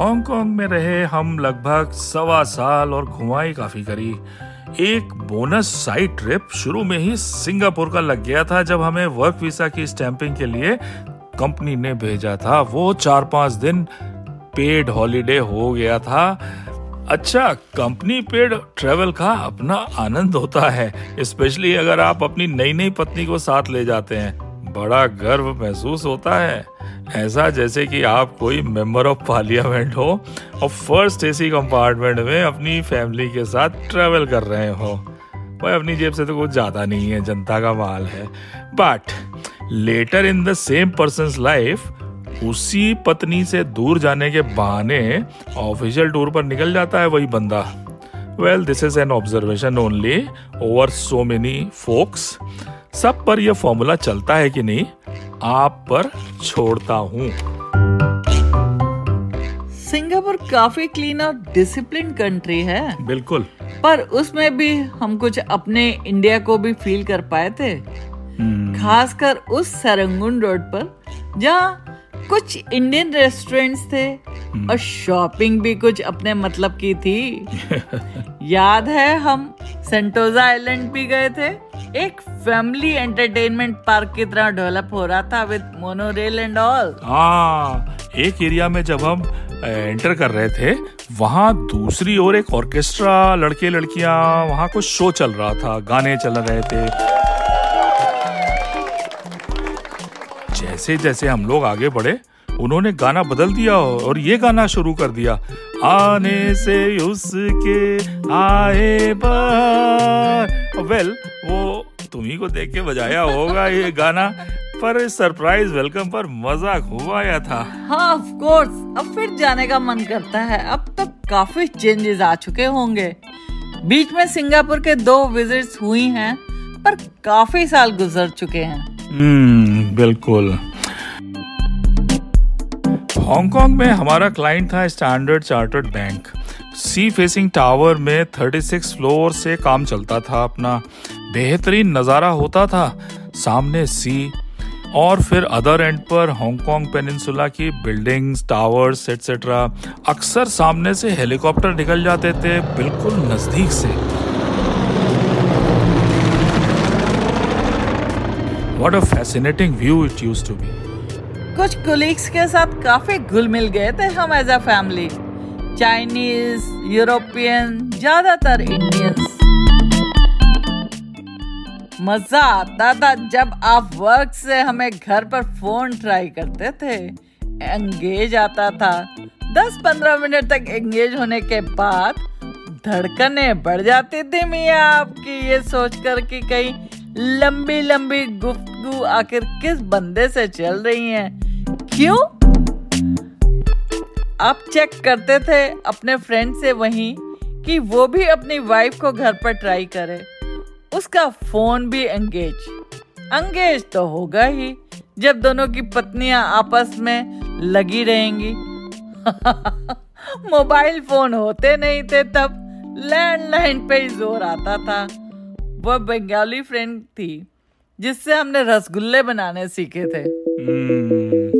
Hong Kong में रहे हम लगभग सवा साल और घुमाई काफ़ी करी। एक बोनस साइड ट्रिप शुरू में ही सिंगापुर का लग गया था जब हमें वर्क वीसा की स्टैंपिंग के लिए कंपनी ने भेजा था। वो चार पाँच दिन पेड हॉलीडे हो गया था। अच्छा कंपनी पेड ट्रेवल का अपना आनंद होता है स्पेशली अगर आप अपनी नई नई पत्नी को साथ ले जाते हैं। बड़ा गर्व महसूस होता है। ऐसा जैसे कि आप कोई मेंबर ऑफ़ पार्लियामेंट हो और फ़र्स्ट एसी कंपार्टमेंट में अपनी फैमिली के साथ ट्रेवल कर रहे हो। भाई, अपनी जेब से तो कुछ ज़्यादा नहीं है, जनता का माल है। But later in the same person life उसी पत्नी से दूर जाने के बहाने ऑफिशियल टूर पर निकल जाता है वही बंदा। Well this is an observation only over so many folks सब पर यह फॉर्मूला चलता है कि नहीं आप पर छोड़ता हूँ। सिंगापुर काफ़ी क्लीन और डिसिप्लिन कंट्री है। बिल्कुल। पर उसमें भी हम कुछ अपने इंडिया को भी फील कर पाए थे। हम्म, खासकर उस सरंगुन रोड पर जहाँ कुछ इंडियन रेस्टोरेंट्स थे और शॉपिंग भी कुछ अपने मतलब की थी। याद है हम सेंटोजा आइलैंड भी गए थे? एक फैमिली एंटरटेनमेंट पार्क की तरह डेवलप हो रहा था विद मोनोरेल एंड ऑल हाँ एक एरिया में जब हम एंटर कर रहे थे, वहाँ दूसरी ओर एक ऑर्केस्ट्रा लड़के लड़कियाँ, वहाँ कुछ शो चल रहा था, गाने चल रहे थे। जैसे जैसे हम लोग आगे बढ़े, उन्होंने गाना बदल दिया और ये गाना शुरू कर दिया। आने से उसके आए बार वेल वो तुम्ही को देख के बजाया होगा ये गाना पर इस सरप्राइज़ वेलकम पर मज़ा खूब आया था? हाँ ऑफ़ कोर्स अब फिर जाने का मन करता है। अब तो काफ़ी चेंजेस आ चुके होंगे। बीच में सिंगापुर के दो विजिट्स हुई हैं पर काफ़ी साल गुजर चुके हैं। हम्म बिल्कुल। हांगकांग में हमारा क्लाइंट था Standard Chartered bank sea facing tower में 36 फ्लोर से काम चलता था अपना। बेहतरीन नज़ारा होता था सामने सी और फिर अदर एंड पर हांगकांग पेनिनसुला की बिल्डिंग्स, टावर्स एटसेट्रा अक्सर सामने से हेलीकॉप्टर निकल जाते थे बिल्कुल नज़दीक से। What a fascinating view it used to be. कुछ कोलीग्स के साथ काफ़ी घुल मिल गए थे हम as a family Chinese European ज़्यादातर इंडियंस मज़ा आता था जब आप वर्क से हमें घर पर फ़ोन ट्राई करते थे। एंगेज आता था। 10-15 मिनट तक एंगेज होने के बाद धड़कने बढ़ जाती थी मियाँ आपकी, ये सोचकर कि कहीं लंबी लंबी गुफ्तगू आखिर किस बंदे से चल रही हैं? क्यों? आप चेक करते थे अपने फ्रेंड से वहीं कि वो भी अपनी वाइफ को घर पर ट्राई करे। उसका फ़ोन भी एंगेज एंगेज तो होगा ही, जब दोनों की पत्नियाँ आपस में लगी रहेंगी। मोबाइल फ़ोन होते नहीं थे तब लैंडलाइन पे ही ज़ोर आता था। वह बंगाली फ्रेंड थी, जिससे हमने रसगुल्ले बनाने सीखे थे। Hmm.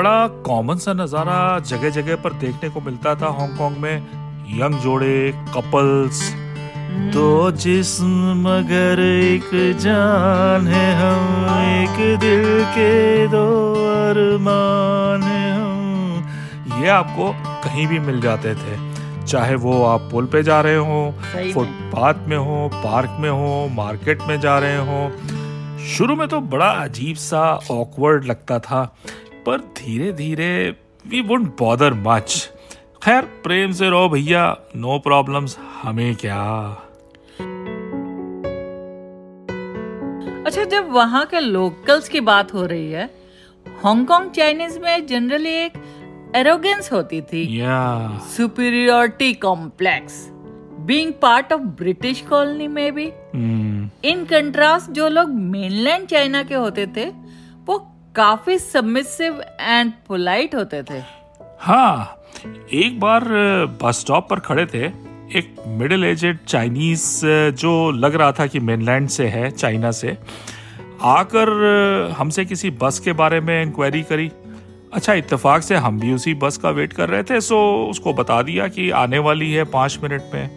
बड़ा कॉमन सा नज़ारा जगह जगह पर देखने को मिलता था हांगकांग में। यंग जोड़े कपल्स दो जिस्म मगर एक जान है हम एक दिल के दो अरमान है हम। ये आपको कहीं भी मिल जाते थे चाहे वो आप पुल पे जा रहे हो फुटपाथ में। हो पार्क में हो मार्केट में जा रहे हो। शुरू में तो बड़ा अजीब सा ऑकवर्ड लगता था। पर धीरे धीरे वी वुड बॉदर मच खैर प्रेम से रहो भैया नो प्रॉब्लम्स हमें क्या? अच्छा जब वहाँ के लोकल्स की बात हो रही है हांगकांग चाइनीज़ में जनरली एक एरोगेंस होती थी। Superiority complex being part of British colony में भी। इन कंट्रास्ट जो लोग मेनलैंड चाइना के होते थे काफ़ी सबमिसिव एंड पोलाइट होते थे। हाँ एक बार बस स्टॉप पर खड़े थे, एक मिडिल एजेड चाइनीज़ जो लग रहा था कि मेनलैंड से है चाइना से, आकर हमसे किसी बस के बारे में इंक्वायरी करी। अच्छा इत्तेफाक से हम भी उसी बस का वेट कर रहे थे सो उसको बता दिया कि आने वाली है पाँच मिनट में।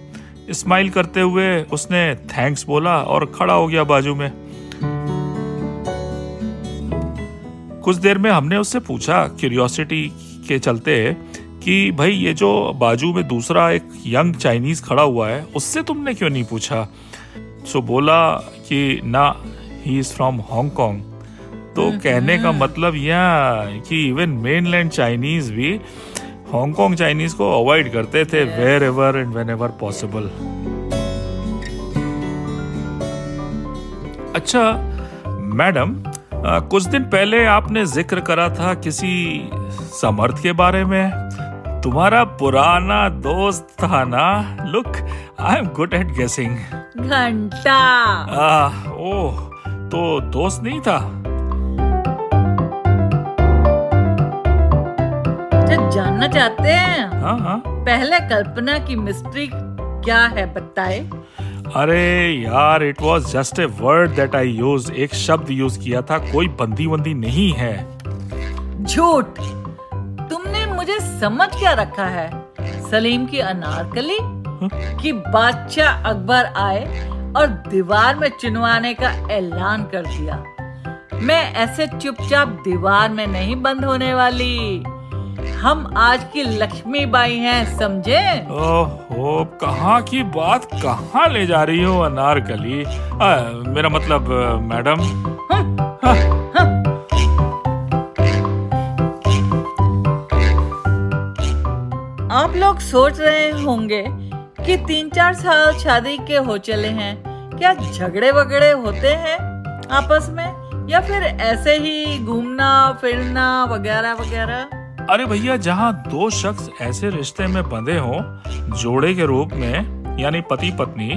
स्माइल करते हुए उसने थैंक्स बोला और खड़ा हो गया बाजू में। कुछ देर में हमने उससे पूछा क्यूरियोसिटी के चलते कि भाई ये जो बाजू में दूसरा एक यंग चाइनीज़ खड़ा हुआ है उससे तुमने क्यों नहीं पूछा? सो बोला कि ना ही इज़ फ्रॉम हांगकॉन्ग तो हम्म, कहने का हम्म। मतलब यह कि इवन मेनलैंड चाइनीज़ भी हांगकॉन्ग चाइनीज़ को अवॉइड करते थे wherever and whenever possible अच्छा मैडम अ, कुछ दिन पहले आपने ज़िक्र करा था किसी समर्थ के बारे में। तुम्हारा पुराना दोस्त था ना? Look I am good at guessing घंटा। ओह तो दोस्त नहीं था? जो जानना चाहते हैं? हाँ हाँ। पहले कल्पना की मिस्ट्री क्या है बताए? अरे यार it was just a word that I use एक शब्द यूज़ किया था कोई बंदी वंदी नहीं है। झूठ। तुमने मुझे समझ क्या रखा है? सलीम की अनारकली? कि बादशाह अकबर आए और दीवार में चुनवाने का ऐलान कर दिया। मैं ऐसे चुपचाप दीवार में नहीं बंद होने वाली। हम आज की लक्ष्मी बाई हैं समझे? ओहो कहाँ की बात? कहाँ ले जा रही हो अनारकली आ, मेरा मतलब मैडम? आप लोग सोच रहे होंगे कि तीन चार साल शादी के हो चले हैं। क्या झगड़े वगड़े होते हैं आपस में? या फिर ऐसे ही घूमना फिरना वगैरह वगैरह अरे भैया जहाँ दो शख्स ऐसे रिश्ते में बंधे हों जोड़े के रूप में यानी पति पत्नी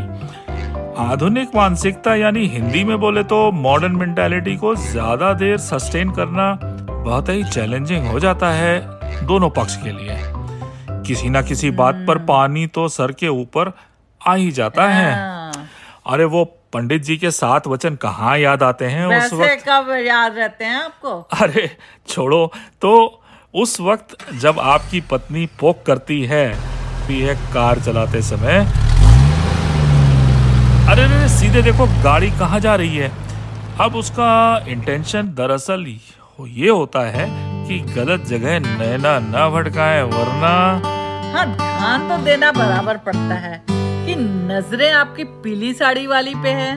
आधुनिक मानसिकता यानी हिंदी में बोले तो मॉडर्न मेंटालिटी को ज़्यादा देर सस्टेन करना बहुत ही चैलेंजिंग हो जाता है दोनों पक्ष के लिए। किसी ना किसी बात पर पानी तो सर के ऊपर आ ही जाता है। हाँ, अरे वो पंडित जी के सात वचन कहाँ याद आते हैं उस वक्त? कब याद रहते हैं आपको? अरे छोड़ो तो उस वक्त जब आपकी पत्नी पोक करती है भी है कार चलाते समय अरे अरे सीधे देखो गाड़ी कहाँ जा रही है? अब उसका इंटेंशन दरअसल ये होता है कि गलत जगह नैना न भटकाए वरना हाँ ध्यान तो देना बराबर पड़ता है कि नज़रें आपकी पीली साड़ी वाली पे है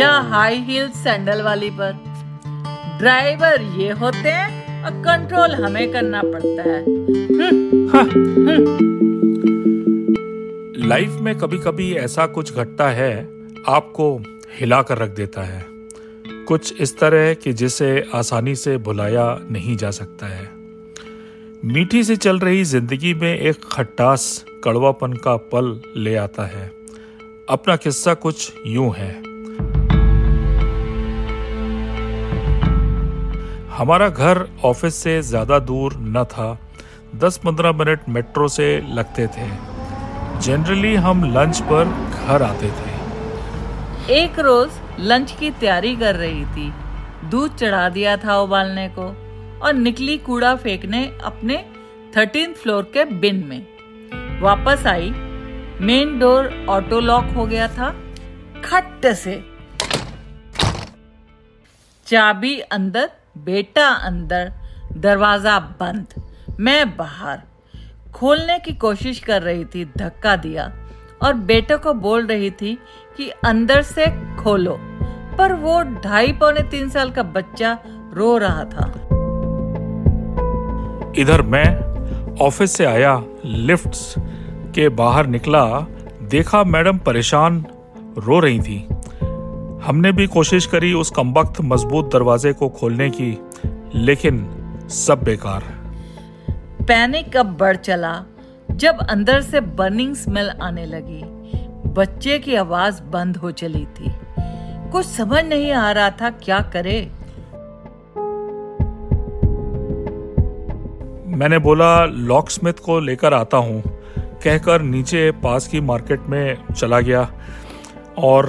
या हाई हील सैंडल वाली पर। ड्राइवर ये होते हैं और कंट्रोल हमें करना पड़ता है। लाइफ में कभी कभी ऐसा कुछ घटता है, आपको हिला कर रख देता है। कुछ इस तरह कि जिसे आसानी से भुलाया नहीं जा सकता है। मीठी से चल रही ज़िंदगी में एक खट्टास, कड़वापन का पल ले आता है। अपना किस्सा कुछ यूँ है। हमारा घर ऑफ़िस से ज़्यादा दूर न था। 10-15 मिनट मेट्रो से लगते थे। जनरली हम लंच पर घर आते थे। एक रोज लंच की तैयारी कर रही थी। दूध चढ़ा दिया था उबालने को और निकली कूड़ा फेंकने अपने थर्टीन फ्लोर के बिन में। वापस आई। मेन डोर ऑटो लॉक हो गया था। खट से। चाबी अंदर बेटा अंदर दरवाज़ा बंद। मैं बाहर। खोलने की कोशिश कर रही थी, धक्का दिया। और बेटे को बोल रही थी कि अंदर से खोलो। पर वो ढाई पौने तीन साल का बच्चा रो रहा था। इधर मैं ऑफ़िस से आया, लिफ्ट्स के बाहर निकला, देखा मैडम परेशान रो रही थी। हमने भी कोशिश करी उस कमबख्त मज़बूत दरवाजे को खोलने की लेकिन सब बेकार। पैनिक अब बढ़ चला जब अंदर से बर्निंग स्मेल आने लगी। बच्चे की आवाज़ बंद हो चली थी। कुछ समझ नहीं आ रहा था क्या करे। मैंने बोला लॉक स्मिथ को लेकर आता हूँ। कहकर नीचे पास की मार्केट में चला गया। और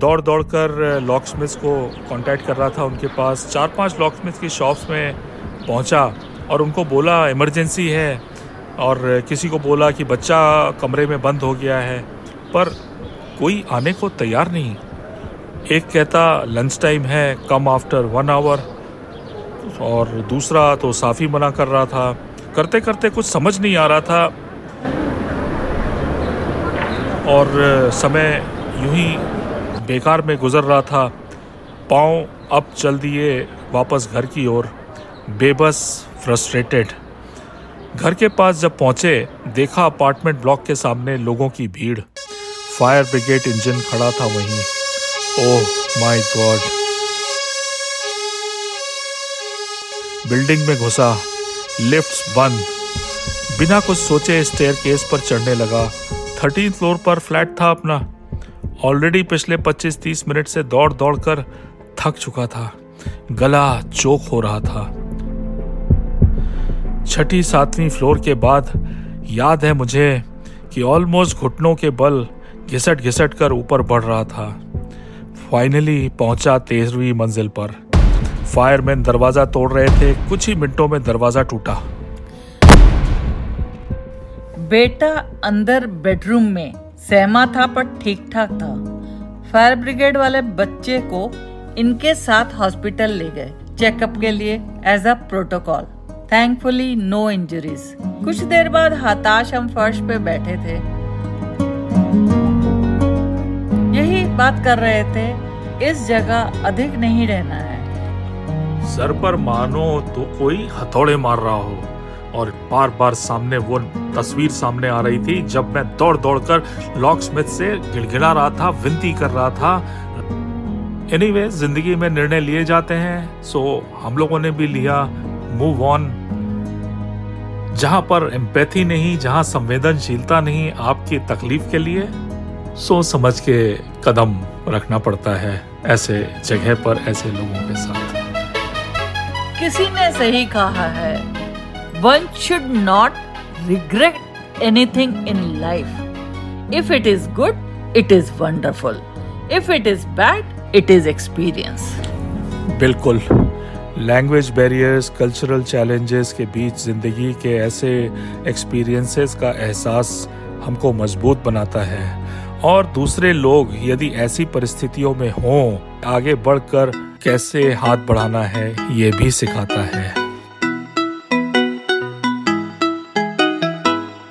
दौड़ दौड़ कर लॉक स्मिथ को कांटेक्ट कर रहा था उनके पास। चार पाँच लॉक स्मिथ की शॉप्स में पहुँचा और उनको बोला इमरजेंसी है। और किसी को बोला कि, बच्चा कमरे में बंद हो गया है। पर कोई आने को तैयार नहीं। एक कहता लंच टाइम है कम आफ्टर वन आवर और दूसरा तो साफ़ी मना कर रहा था। करते करते कुछ समझ नहीं आ रहा था। और समय यूँ ही बेकार में गुजर रहा था। पाँव अब चल दिए वापस घर की ओर, बेबस फ्रस्ट्रेटेड। घर के पास जब पहुँचे, देखा अपार्टमेंट ब्लॉक के सामने लोगों की भीड़। फायर ब्रिगेड इंजन खड़ा था वहीं। Oh my God. बिल्डिंग में घुसा। लिफ्ट्स बंद। बिना कुछ सोचे स्टेयर केस पर चढ़ने लगा। थर्टीन फ्लोर पर फ्लैट था अपना। ऑलरेडी पिछले 25-30 मिनट से दौड़ दौड़ कर थक चुका था। गला चोक हो रहा था। छठी सातवीं फ्लोर के बाद याद है मुझे कि ऑलमोस्ट घुटनों के बल घिसट घिसट कर ऊपर बढ़ रहा था। फाइनली पहुँचा तेरहवीं मंजिल पर। फायरमैन दरवाज़ा तोड़ रहे थे, कुछ ही मिनटों में दरवाज़ा टूटा। बेटा अंदर बेडरूम में सहमा था पर ठीक ठाक था। फायर ब्रिगेड वाले बच्चे को इनके साथ हॉस्पिटल ले गए, चेकअप के लिए as a protocol thankfully no injuries कुछ देर बाद हताश हम फर्श पे बैठे थे। यही बात कर रहे थे, इस जगह अधिक नहीं रहना है। सर पर मानो तो कोई हथौड़े मार रहा हो, और बार बार सामने वो तस्वीर सामने आ रही थी जब मैं दौड़ दौड़ कर लॉक स्मिथ से गिड़गिड़ा रहा था विनती कर रहा था। एनीवे anyway, ज़िंदगी में निर्णय लिए जाते हैं सो हम लोगों ने भी लिया मूव ऑन जहाँ पर एम्पैथी नहीं जहाँ संवेदनशीलता नहीं आपकी तकलीफ़ के लिए सोच समझ के कदम रखना पड़ता है ऐसे जगह पर ऐसे लोगों के साथ। किसी ने सही कहा है। One should not regret anything in life if it is good it is wonderful if it is bad it is experience बिल्कुल। लैंग्वेज बैरियर्स कल्चरल चैलेंजेस के बीच ज़िंदगी के ऐसे एक्सपीरियंसेस का एहसास हमको मज़बूत बनाता है। और दूसरे लोग यदि ऐसी परिस्थितियों में हों, आगे बढ़कर कैसे हाथ बढ़ाना है, ये भी सिखाता है।